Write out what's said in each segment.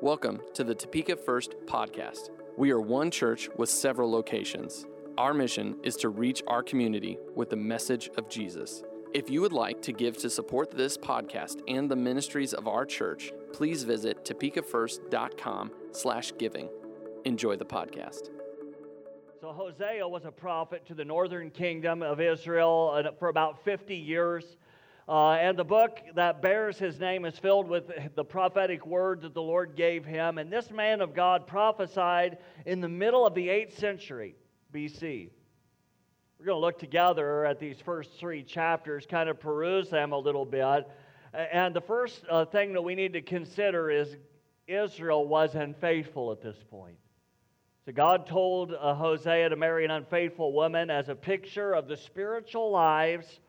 Welcome to the Topeka First podcast. We are one church with several locations. Our mission is to reach our community with the message of Jesus. If you would like to give to support this podcast and the ministries of our church, please visit topekafirst.com slash giving. Enjoy the podcast. So Hosea was a prophet to the northern kingdom of Israel uh, for about 50 years. Uh, and the book that bears his name is filled with the prophetic word that the Lord gave him. And this man of God prophesied in the middle of the 8th century BC. We're going to look together at these first three chapters, kind of peruse them a little bit. And the first uh, thing that we need to consider is Israel was unfaithful at this point. So God told uh, Hosea to marry an unfaithful woman as a picture of the spiritual lives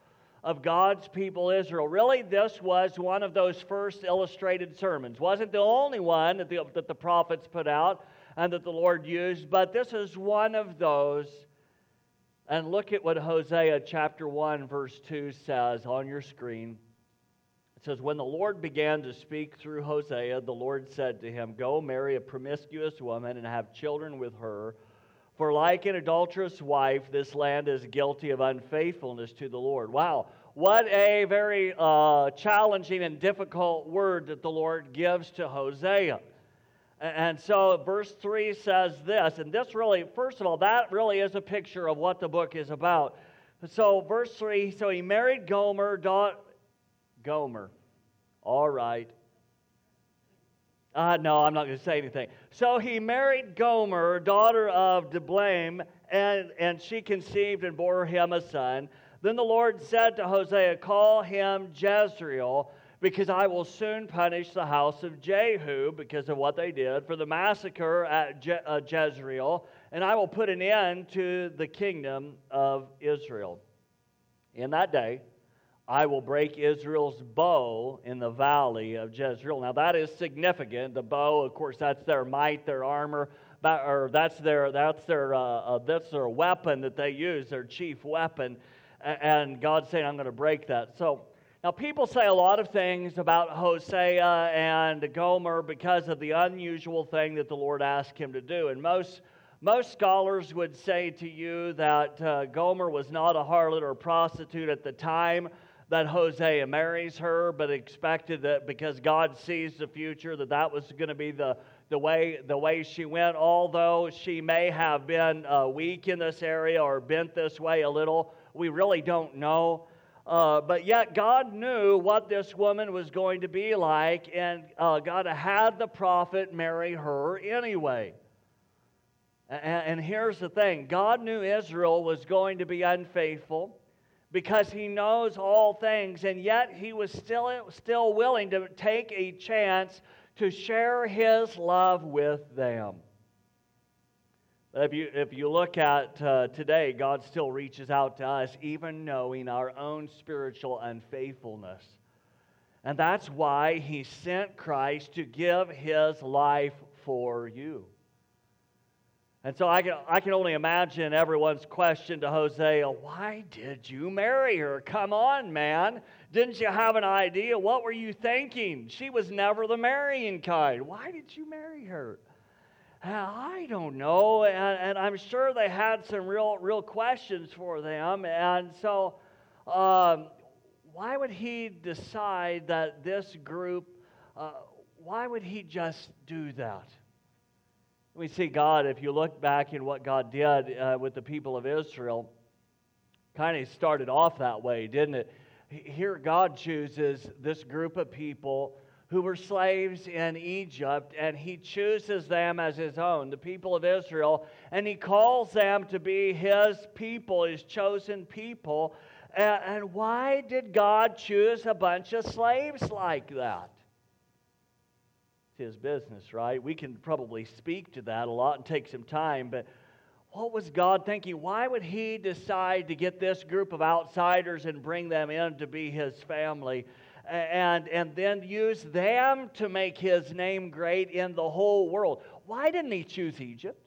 of God's people Israel. Really, this was one of those first illustrated sermons. Wasn't the only one that the, that the prophets put out and that the Lord used, but this is one of those. And look at what Hosea chapter 1, verse 2 says on your screen. It says, When the Lord began to speak through Hosea, the Lord said to him, Go marry a promiscuous woman and have children with her for like an adulterous wife, this land is guilty of unfaithfulness to the Lord. Wow, what a very uh, challenging and difficult word that the Lord gives to Hosea. And so, verse 3 says this, and this really, first of all, that really is a picture of what the book is about. So, verse 3 so he married Gomer, da- Gomer. All right. Uh, no, I'm not going to say anything. So he married Gomer, daughter of Diblaim, and, and she conceived and bore him a son. Then the Lord said to Hosea, Call him Jezreel, because I will soon punish the house of Jehu because of what they did for the massacre at Je- uh, Jezreel, and I will put an end to the kingdom of Israel. In that day, I will break Israel's bow in the valley of Jezreel. Now that is significant. The bow, of course, that's their might, their armor, or that's their that's their uh, uh, that's their weapon that they use, their chief weapon. And God's saying, "I'm going to break that." So now people say a lot of things about Hosea and Gomer because of the unusual thing that the Lord asked him to do, and most. Most scholars would say to you that uh, Gomer was not a harlot or prostitute at the time that Hosea marries her, but expected that because God sees the future, that that was going to be the, the, way, the way she went. Although she may have been uh, weak in this area or bent this way a little, we really don't know. Uh, but yet, God knew what this woman was going to be like, and uh, God had the prophet marry her anyway. And, and here's the thing God knew Israel was going to be unfaithful because he knows all things, and yet he was still, still willing to take a chance to share his love with them. If you, if you look at uh, today, God still reaches out to us, even knowing our own spiritual unfaithfulness. And that's why he sent Christ to give his life for you. And so I can, I can only imagine everyone's question to Hosea why did you marry her? Come on, man. Didn't you have an idea? What were you thinking? She was never the marrying kind. Why did you marry her? I don't know. And, and I'm sure they had some real, real questions for them. And so, um, why would he decide that this group, uh, why would he just do that? We see God, if you look back in what God did uh, with the people of Israel, kind of started off that way, didn't it? Here, God chooses this group of people who were slaves in Egypt, and He chooses them as His own, the people of Israel, and He calls them to be His people, His chosen people. And why did God choose a bunch of slaves like that? His business, right? We can probably speak to that a lot and take some time, but what was God thinking? Why would he decide to get this group of outsiders and bring them in to be his family? And, and then use them to make his name great in the whole world. Why didn't he choose Egypt?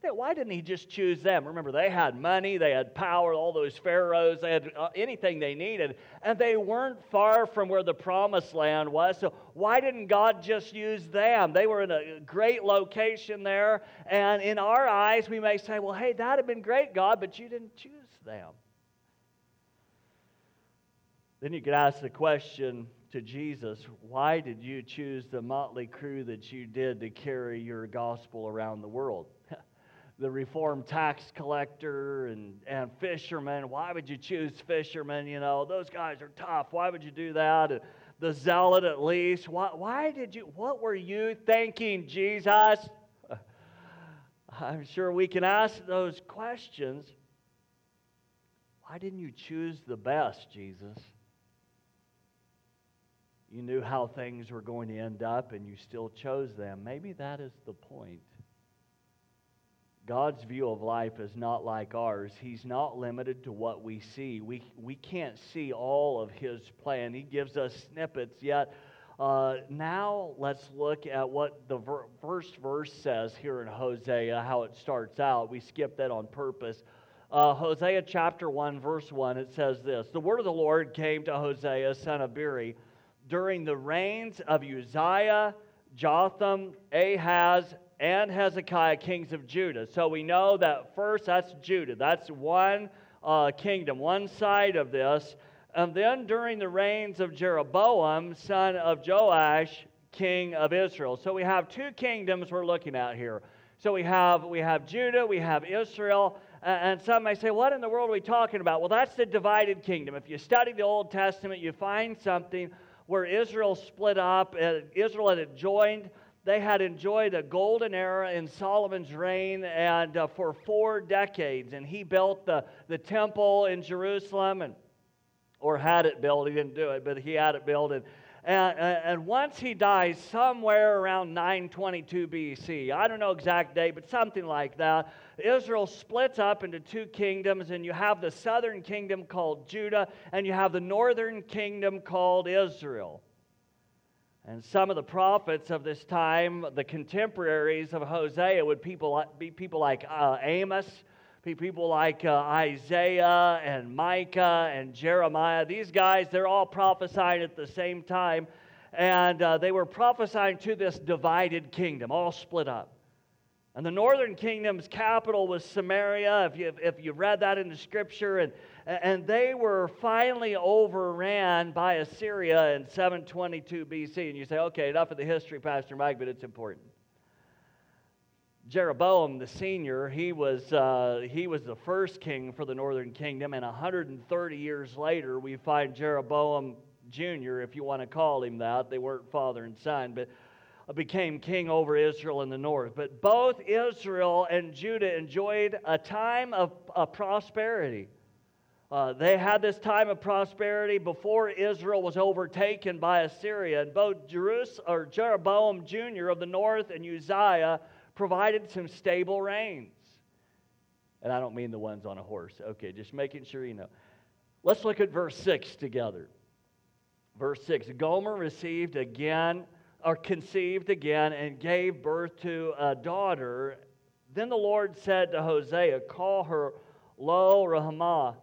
Why didn't he just choose them? Remember, they had money, they had power, all those pharaohs, they had uh, anything they needed, and they weren't far from where the promised land was. So, why didn't God just use them? They were in a great location there, and in our eyes, we may say, Well, hey, that'd have been great, God, but you didn't choose them. Then you could ask the question to Jesus, Why did you choose the motley crew that you did to carry your gospel around the world? The reformed tax collector and, and fishermen. Why would you choose fishermen? You know, those guys are tough. Why would you do that? the zealot, at least. Why, why did you, what were you thinking, Jesus? I'm sure we can ask those questions. Why didn't you choose the best, Jesus? You knew how things were going to end up and you still chose them. Maybe that is the point. God's view of life is not like ours. He's not limited to what we see. We, we can't see all of His plan. He gives us snippets, yet, uh, now let's look at what the ver- first verse says here in Hosea, how it starts out. We skipped that on purpose. Uh, Hosea chapter 1, verse 1, it says this The word of the Lord came to Hosea, son of Beeri, during the reigns of Uzziah, Jotham, Ahaz, and Hezekiah, kings of Judah. So we know that first, that's Judah. That's one uh, kingdom, one side of this. And then during the reigns of Jeroboam, son of Joash, king of Israel. So we have two kingdoms we're looking at here. So we have, we have Judah, we have Israel, and some may say, What in the world are we talking about? Well, that's the divided kingdom. If you study the Old Testament, you find something where Israel split up, Israel had joined they had enjoyed a golden era in Solomon's reign and uh, for four decades. And he built the, the temple in Jerusalem and or had it built. He didn't do it, but he had it built. And, and, and once he dies, somewhere around 922 BC, I don't know exact date, but something like that, Israel splits up into two kingdoms, and you have the southern kingdom called Judah, and you have the northern kingdom called Israel. And some of the prophets of this time, the contemporaries of Hosea, would people, be people like uh, Amos, people like uh, Isaiah and Micah and Jeremiah. These guys, they're all prophesying at the same time. And uh, they were prophesying to this divided kingdom, all split up. And the northern kingdom's capital was Samaria, if you, if you read that in the scripture. And, and they were finally overran by Assyria in 722 BC. And you say, okay, enough of the history, Pastor Mike, but it's important. Jeroboam the senior, he was, uh, he was the first king for the northern kingdom, and 130 years later, we find Jeroboam Jr., if you want to call him that. They weren't father and son, but became king over Israel in the north. But both Israel and Judah enjoyed a time of, of prosperity. Uh, they had this time of prosperity before Israel was overtaken by Assyria. And both Jerus- or Jeroboam Jr. of the north and Uzziah provided some stable reigns. And I don't mean the ones on a horse. Okay, just making sure you know. Let's look at verse 6 together. Verse 6 Gomer received again, or conceived again, and gave birth to a daughter. Then the Lord said to Hosea, Call her Lo Ruhamah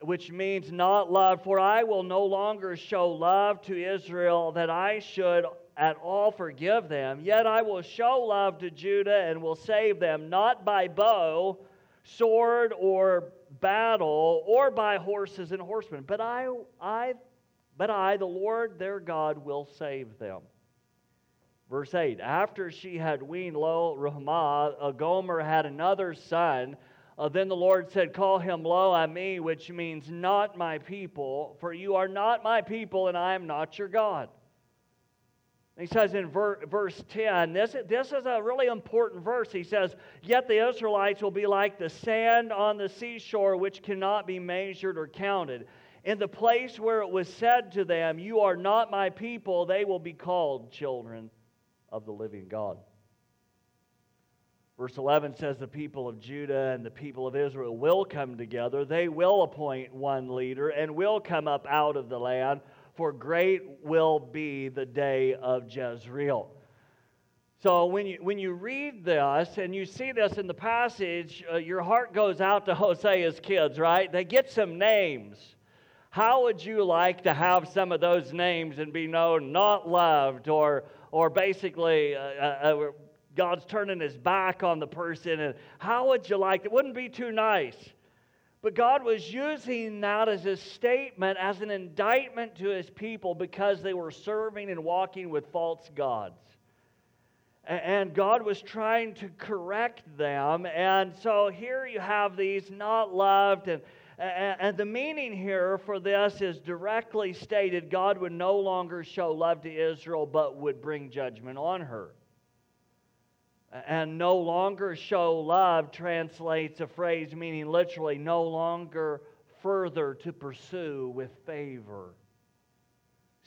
which means not love, for I will no longer show love to Israel that I should at all forgive them. Yet I will show love to Judah and will save them, not by bow, sword, or battle, or by horses and horsemen, but I, I, but I, the Lord their God, will save them. Verse 8 After she had weaned Lo Ruhamah, Gomer had another son uh, then the Lord said, Call him Lo Ammi, which means not my people, for you are not my people, and I am not your God. he says in ver- verse 10, this, this is a really important verse. He says, Yet the Israelites will be like the sand on the seashore, which cannot be measured or counted. In the place where it was said to them, You are not my people, they will be called children of the living God. Verse 11 says the people of Judah and the people of Israel will come together. They will appoint one leader and will come up out of the land, for great will be the day of Jezreel. So when you, when you read this and you see this in the passage, uh, your heart goes out to Hosea's kids, right? They get some names. How would you like to have some of those names and be known not loved or, or basically uh, uh, uh God's turning his back on the person? And how would you like it? Wouldn't be too nice. But God was using that as a statement, as an indictment to his people because they were serving and walking with false gods. And God was trying to correct them. And so here you have these not loved. And, and the meaning here for this is directly stated God would no longer show love to Israel, but would bring judgment on her. And no longer show love translates a phrase meaning literally no longer further to pursue with favor.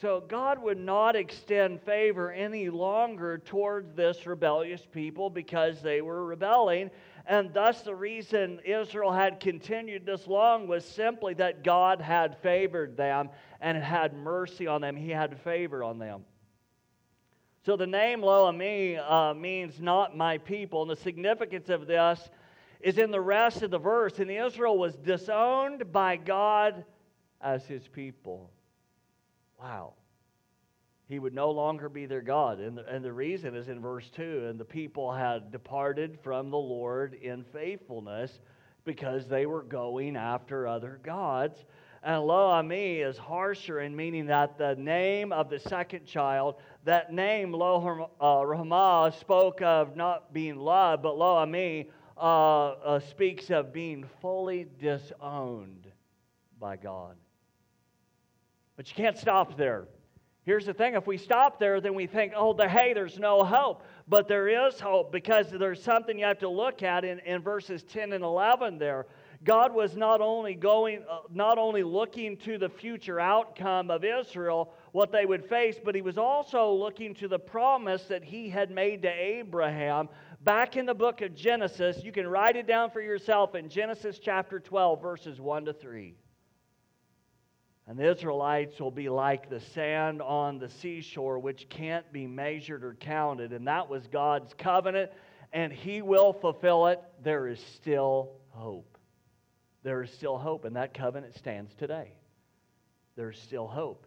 So God would not extend favor any longer towards this rebellious people because they were rebelling. And thus, the reason Israel had continued this long was simply that God had favored them and had mercy on them. He had favor on them. So the name Lo Ammi uh, means not my people. And the significance of this is in the rest of the verse. And Israel was disowned by God as his people. Wow. He would no longer be their God. And the, and the reason is in verse 2 and the people had departed from the Lord in faithfulness because they were going after other gods. And Lo Ammi is harsher in meaning that the name of the second child, that name lo uh, spoke of not being loved, but Lo Ammi uh, uh, speaks of being fully disowned by God. But you can't stop there. Here's the thing if we stop there, then we think, oh, the, hey, there's no hope. But there is hope because there's something you have to look at in, in verses 10 and 11 there. God was not only going, uh, not only looking to the future outcome of Israel, what they would face, but he was also looking to the promise that he had made to Abraham back in the book of Genesis. You can write it down for yourself in Genesis chapter 12, verses 1 to 3. And the Israelites will be like the sand on the seashore, which can't be measured or counted. And that was God's covenant, and He will fulfill it. There is still hope. There is still hope, and that covenant stands today. There's still hope.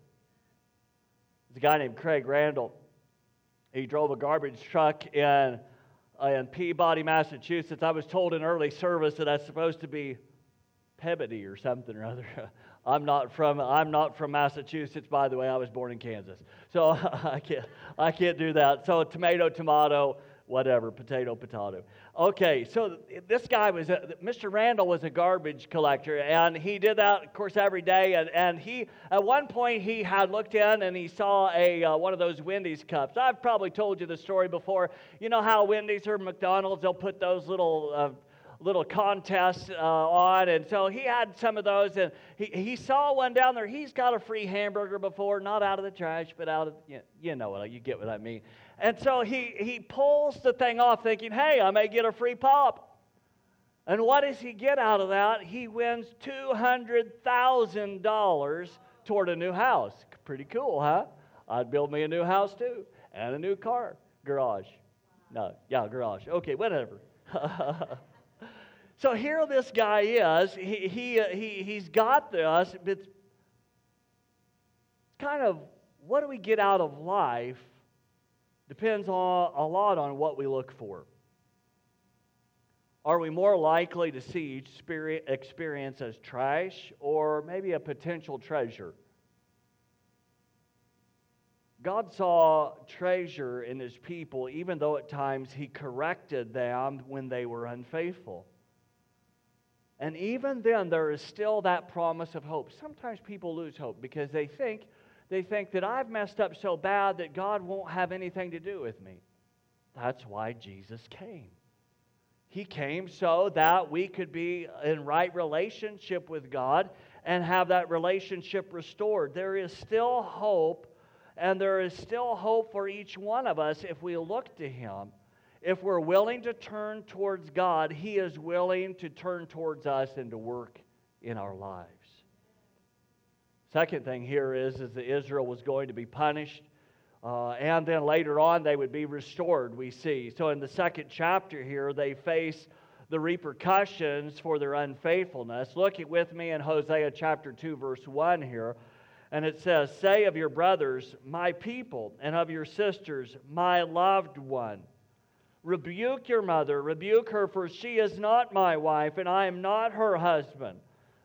There's a guy named Craig Randall. He drove a garbage truck in, in Peabody, Massachusetts. I was told in early service that that's supposed to be Peabody or something or other. I'm not from I'm not from Massachusetts, by the way. I was born in Kansas, so I can't I can't do that. So tomato, tomato, whatever, potato, potato. Okay, so this guy was a, Mr. Randall was a garbage collector, and he did that, of course, every day. And, and he at one point he had looked in and he saw a uh, one of those Wendy's cups. I've probably told you the story before. You know how Wendy's or McDonald's they'll put those little uh, little contest uh, on. And so he had some of those, and he, he saw one down there. He's got a free hamburger before, not out of the trash, but out of, you, you know what, you get what I mean. And so he, he pulls the thing off thinking, hey, I may get a free pop. And what does he get out of that? He wins $200,000 toward a new house. Pretty cool, huh? I'd build me a new house too, and a new car, garage. No, yeah, garage. Okay, whatever. So here this guy is. He, he, uh, he, he's got this. It's kind of what do we get out of life depends on, a lot on what we look for. Are we more likely to see each experience as trash or maybe a potential treasure? God saw treasure in his people, even though at times he corrected them when they were unfaithful. And even then, there is still that promise of hope. Sometimes people lose hope because they think, they think that I've messed up so bad that God won't have anything to do with me. That's why Jesus came. He came so that we could be in right relationship with God and have that relationship restored. There is still hope, and there is still hope for each one of us if we look to Him if we're willing to turn towards God, He is willing to turn towards us and to work in our lives. Second thing here is, is that Israel was going to be punished. Uh, and then later on, they would be restored, we see. So in the second chapter here, they face the repercussions for their unfaithfulness. Look with me in Hosea chapter 2, verse 1 here. And it says, Say of your brothers, my people, and of your sisters, my loved one. Rebuke your mother, rebuke her, for she is not my wife, and I am not her husband.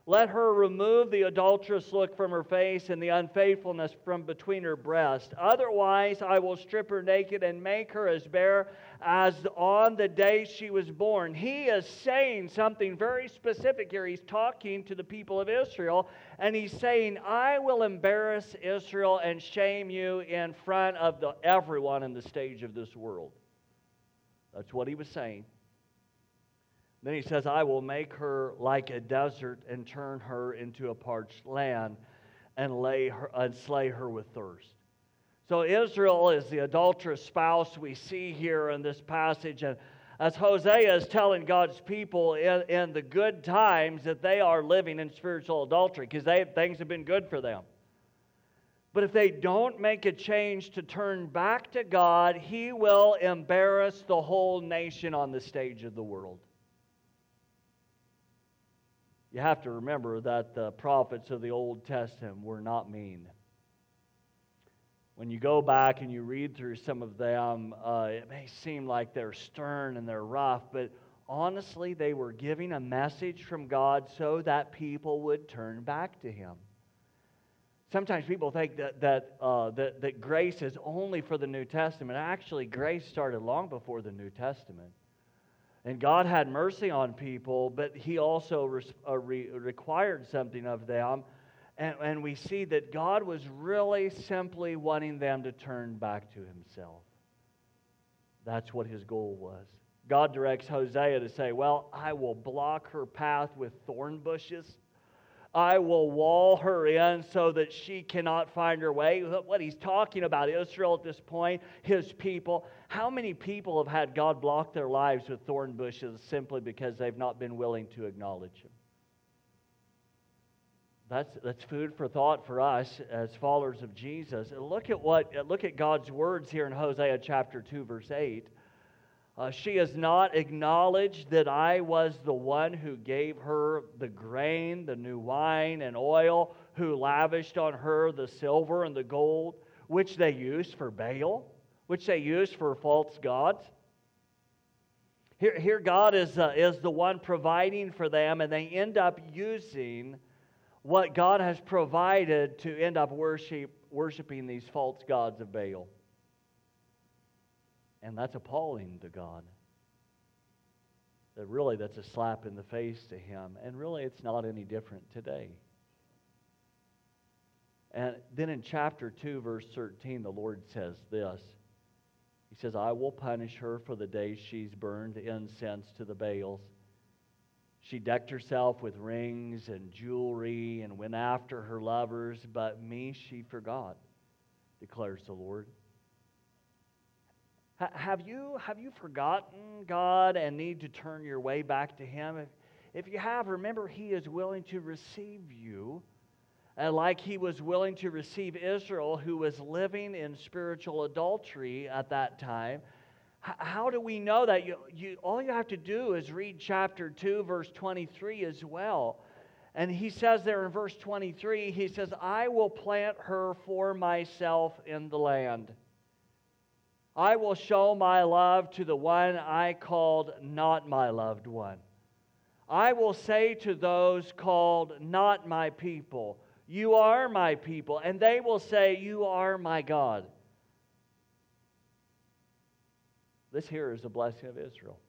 Let her remove the adulterous look from her face and the unfaithfulness from between her breasts. Otherwise, I will strip her naked and make her as bare as on the day she was born. He is saying something very specific here. He's talking to the people of Israel, and he's saying, I will embarrass Israel and shame you in front of the, everyone in the stage of this world. That's what he was saying. Then he says, I will make her like a desert and turn her into a parched land and, lay her, and slay her with thirst. So Israel is the adulterous spouse we see here in this passage. And as Hosea is telling God's people in, in the good times that they are living in spiritual adultery because things have been good for them. But if they don't make a change to turn back to God, He will embarrass the whole nation on the stage of the world you have to remember that the prophets of the Old Testament were not mean. When you go back and you read through some of them, uh, it may seem like they're stern and they're rough, but honestly, they were giving a message from God so that people would turn back to Him. Sometimes people think that, that, uh, that, that grace is only for the New Testament. Actually, grace started long before the New Testament. And God had mercy on people, but He also re- uh, re- required something of them. And, and we see that God was really simply wanting them to turn back to Himself. That's what His goal was. God directs Hosea to say, Well, I will block her path with thorn bushes. I will wall her in so that she cannot find her way. What he's talking about, Israel at this point, his people. How many people have had God block their lives with thorn bushes simply because they've not been willing to acknowledge Him? That's, that's food for thought for us as followers of Jesus. And look at what look at God's words here in Hosea chapter 2, verse 8. Uh, she has not acknowledged that I was the one who gave her the grain, the new wine, and oil, who lavished on her the silver and the gold, which they used for Baal, which they use for false gods. Here, here God is, uh, is the one providing for them, and they end up using what God has provided to end up worship, worshiping these false gods of Baal. And that's appalling to God. That really, that's a slap in the face to Him. And really, it's not any different today. And then in chapter 2, verse 13, the Lord says this He says, I will punish her for the days she's burned incense to the Baals. She decked herself with rings and jewelry and went after her lovers, but me she forgot, declares the Lord. Have you, have you forgotten God and need to turn your way back to Him? If, if you have, remember He is willing to receive you, uh, like He was willing to receive Israel, who was living in spiritual adultery at that time. H- how do we know that? You, you, all you have to do is read chapter 2, verse 23 as well. And he says there in verse 23, he says, I will plant her for myself in the land. I will show my love to the one I called not my loved one. I will say to those called not my people, You are my people. And they will say, You are my God. This here is the blessing of Israel.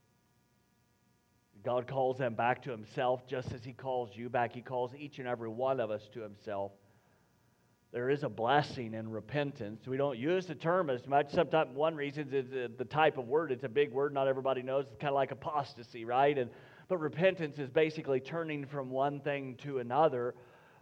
God calls them back to himself just as he calls you back. He calls each and every one of us to himself there is a blessing in repentance. We don't use the term as much. Sometimes one reason is the type of word. It's a big word. Not everybody knows. It's kind of like apostasy, right? And but repentance is basically turning from one thing to another.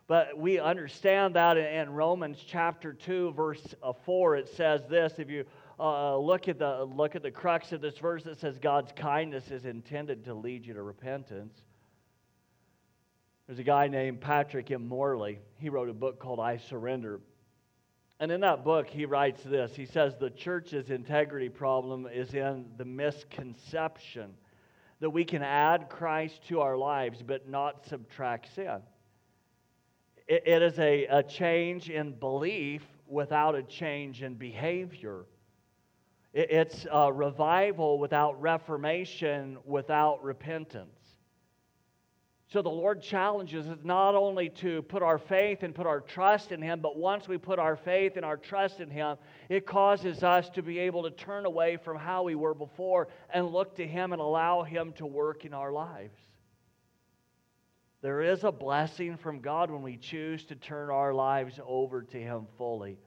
But we understand that in Romans chapter 2, verse uh, 4, it says this. If you uh, look, at the, look at the crux of this verse, it says God's kindness is intended to lead you to repentance. There's a guy named Patrick M. Morley. He wrote a book called I Surrender. And in that book, he writes this He says, The church's integrity problem is in the misconception that we can add Christ to our lives but not subtract sin. It, it is a, a change in belief without a change in behavior. It, it's a revival without reformation, without repentance. So the Lord challenges us not only to put our faith and put our trust in Him, but once we put our faith and our trust in Him, it causes us to be able to turn away from how we were before and look to Him and allow Him to work in our lives. There is a blessing from God when we choose to turn our lives over to Him fully.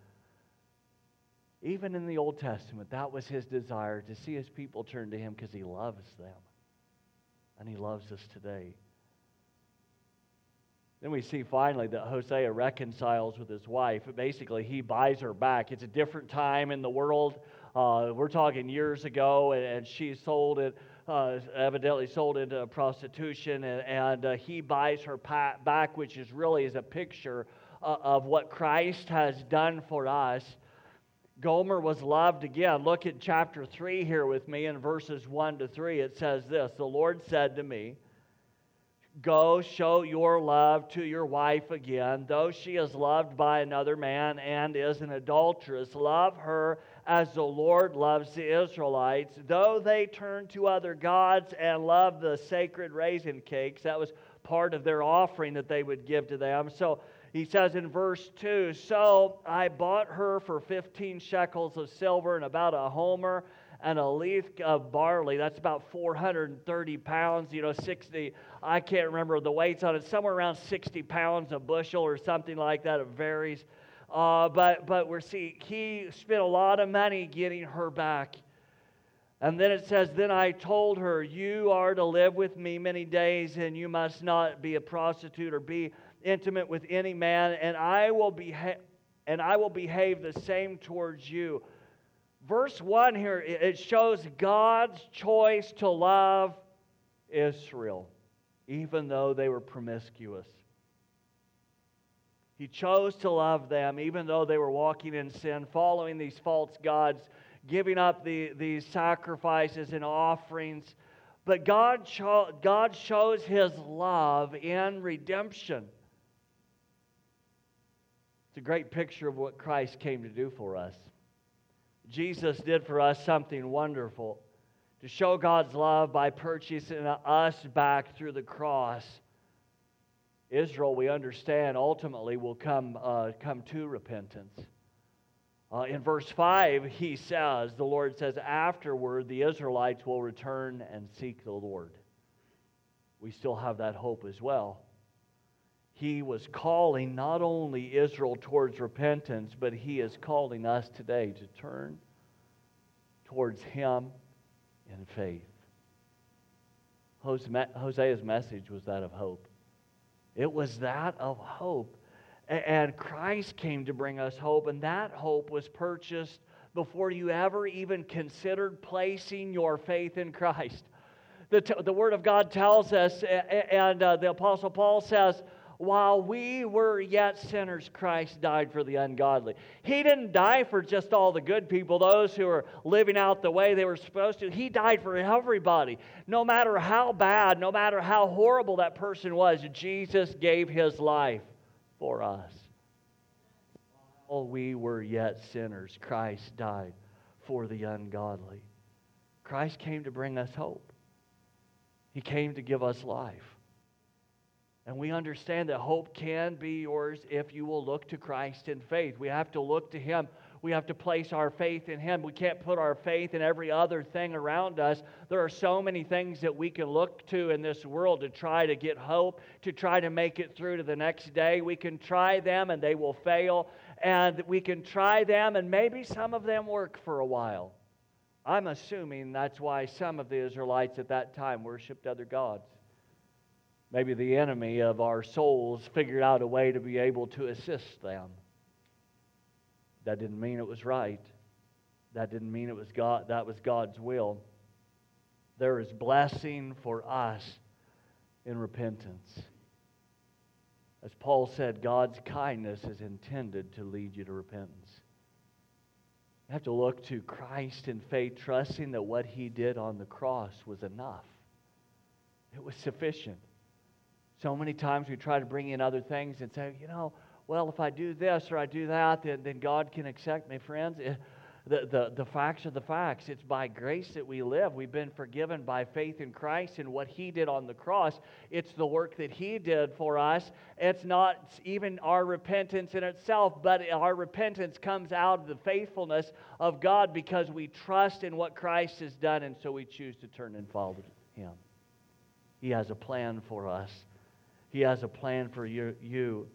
Even in the Old Testament, that was His desire to see His people turn to Him because He loves them. And He loves us today. Then we see finally that Hosea reconciles with his wife. Basically, he buys her back. It's a different time in the world. Uh, we're talking years ago, and, and she sold it, uh, evidently sold into prostitution, and, and uh, he buys her back, which is really is a picture uh, of what Christ has done for us. Gomer was loved again. Look at chapter 3 here with me in verses 1 to 3. It says this The Lord said to me, Go show your love to your wife again, though she is loved by another man and is an adulteress. Love her as the Lord loves the Israelites, though they turn to other gods and love the sacred raisin cakes. That was part of their offering that they would give to them. So he says in verse 2 So I bought her for 15 shekels of silver and about a homer and a leaf of barley. That's about 430 pounds, you know, 60. I can't remember the weights on it, somewhere around 60 pounds a bushel or something like that. It varies. Uh, but, but we're seeing he spent a lot of money getting her back. And then it says, Then I told her, You are to live with me many days, and you must not be a prostitute or be intimate with any man, and I will behave and I will behave the same towards you verse 1 here, it shows God's choice to love Israel, even though they were promiscuous. He chose to love them, even though they were walking in sin, following these false gods, giving up the, these sacrifices and offerings. But God, cho- God shows his love in redemption. It's a great picture of what Christ came to do for us. Jesus did for us something wonderful to show God's love by purchasing us back through the cross. Israel, we understand, ultimately will come, uh, come to repentance. Uh, in verse 5, he says, the Lord says, afterward, the Israelites will return and seek the Lord. We still have that hope as well. He was calling not only Israel towards repentance, but he is calling us today to turn towards him in faith. Hosea's message was that of hope. It was that of hope. And Christ came to bring us hope, and that hope was purchased before you ever even considered placing your faith in Christ. The, t- the Word of God tells us, and uh, the Apostle Paul says, while we were yet sinners, Christ died for the ungodly. He didn't die for just all the good people, those who are living out the way they were supposed to. He died for everybody. No matter how bad, no matter how horrible that person was, Jesus gave his life for us. While we were yet sinners, Christ died for the ungodly. Christ came to bring us hope. He came to give us life. And we understand that hope can be yours if you will look to Christ in faith. We have to look to Him. We have to place our faith in Him. We can't put our faith in every other thing around us. There are so many things that we can look to in this world to try to get hope, to try to make it through to the next day. We can try them and they will fail. And we can try them and maybe some of them work for a while. I'm assuming that's why some of the Israelites at that time worshiped other gods. Maybe the enemy of our souls figured out a way to be able to assist them. That didn't mean it was right. That didn't mean it was God, that was God's will. There is blessing for us in repentance. As Paul said, God's kindness is intended to lead you to repentance. You have to look to Christ in faith, trusting that what he did on the cross was enough. It was sufficient. So many times we try to bring in other things and say, you know, well, if I do this or I do that, then, then God can accept me. Friends, eh, the, the, the facts are the facts. It's by grace that we live. We've been forgiven by faith in Christ and what He did on the cross. It's the work that He did for us. It's not even our repentance in itself, but our repentance comes out of the faithfulness of God because we trust in what Christ has done, and so we choose to turn and follow Him. He has a plan for us, He has a plan for you. you.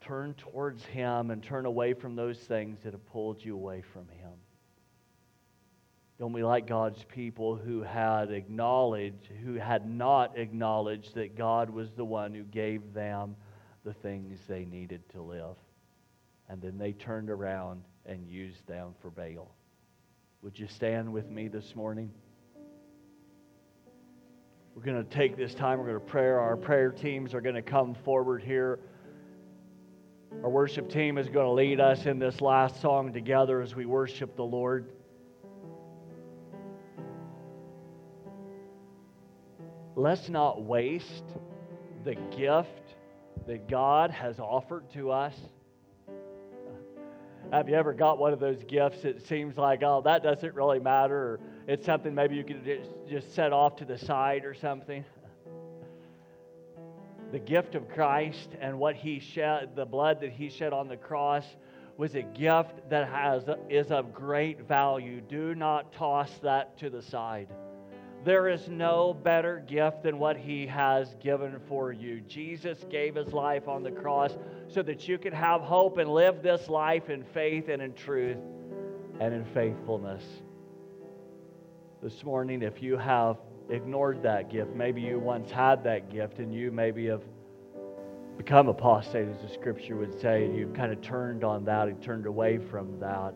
Turn towards Him and turn away from those things that have pulled you away from Him. Don't we like God's people who had acknowledged, who had not acknowledged that God was the one who gave them the things they needed to live? And then they turned around and used them for Baal. Would you stand with me this morning? We're going to take this time, we're going to pray. Our prayer teams are going to come forward here. Our worship team is going to lead us in this last song together as we worship the Lord. let's not waste the gift that God has offered to us. Have you ever got one of those gifts that seems like, oh, that doesn't really matter, it's something maybe you could just, set off to the side or something? The gift of Christ and what He shed, the blood that He shed on the cross, was a gift that has, is of great value. Do not toss that to the side. There is no better gift than what He has given for you. Jesus gave His life on the cross so that you could have hope and live this life in faith and in truth and in faithfulness. This morning, if you have ignored that gift, maybe you once had that gift and you maybe have become apostate, as the scripture would say, and you've kind of turned on that and turned away from that.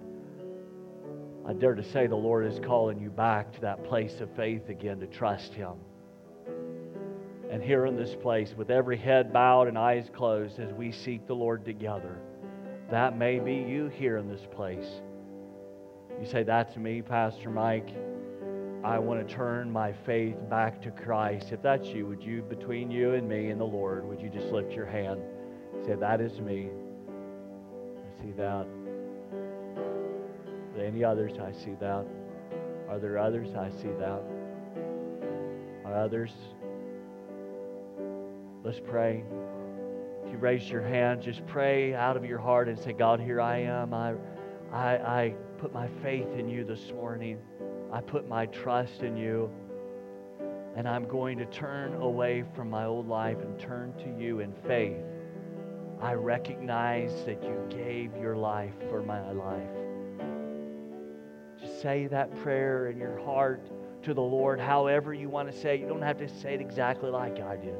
I dare to say the Lord is calling you back to that place of faith again to trust Him. And here in this place, with every head bowed and eyes closed, as we seek the Lord together, that may be you here in this place. You say, That's me, Pastor Mike. I want to turn my faith back to Christ. If that's you, would you, between you and me and the Lord, would you just lift your hand? Say, That is me. I see that. Are there any others? I see that. Are there others? I see that. Are others? Let's pray. If you raise your hand, just pray out of your heart and say, God, here I am. I, I, I put my faith in you this morning. I put my trust in you. And I'm going to turn away from my old life and turn to you in faith. I recognize that you gave your life for my life Just say that prayer in your heart to the Lord, however you want to say it. You don't have to say it exactly like I did.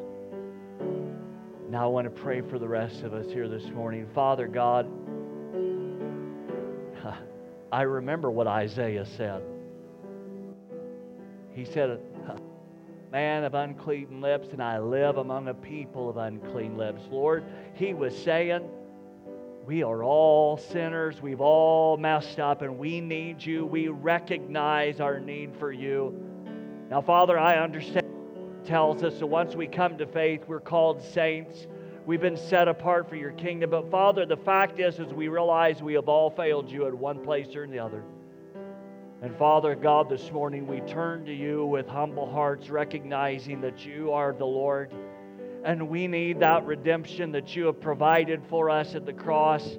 Now I want to pray for the rest of us here this morning. Father God, I remember what Isaiah said. He said, Man of unclean lips, and I live among a people of unclean lips. Lord, he was saying, we are all sinners. We've all messed up, and we need you. We recognize our need for you. Now, Father, I understand tells us that once we come to faith, we're called saints. We've been set apart for your kingdom. But Father, the fact is, is we realize we have all failed you at one place or the other. And Father God, this morning we turn to you with humble hearts, recognizing that you are the Lord and we need that redemption that you have provided for us at the cross.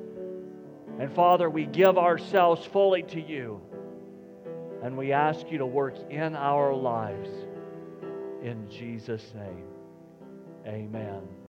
And Father, we give ourselves fully to you. And we ask you to work in our lives. In Jesus' name, amen.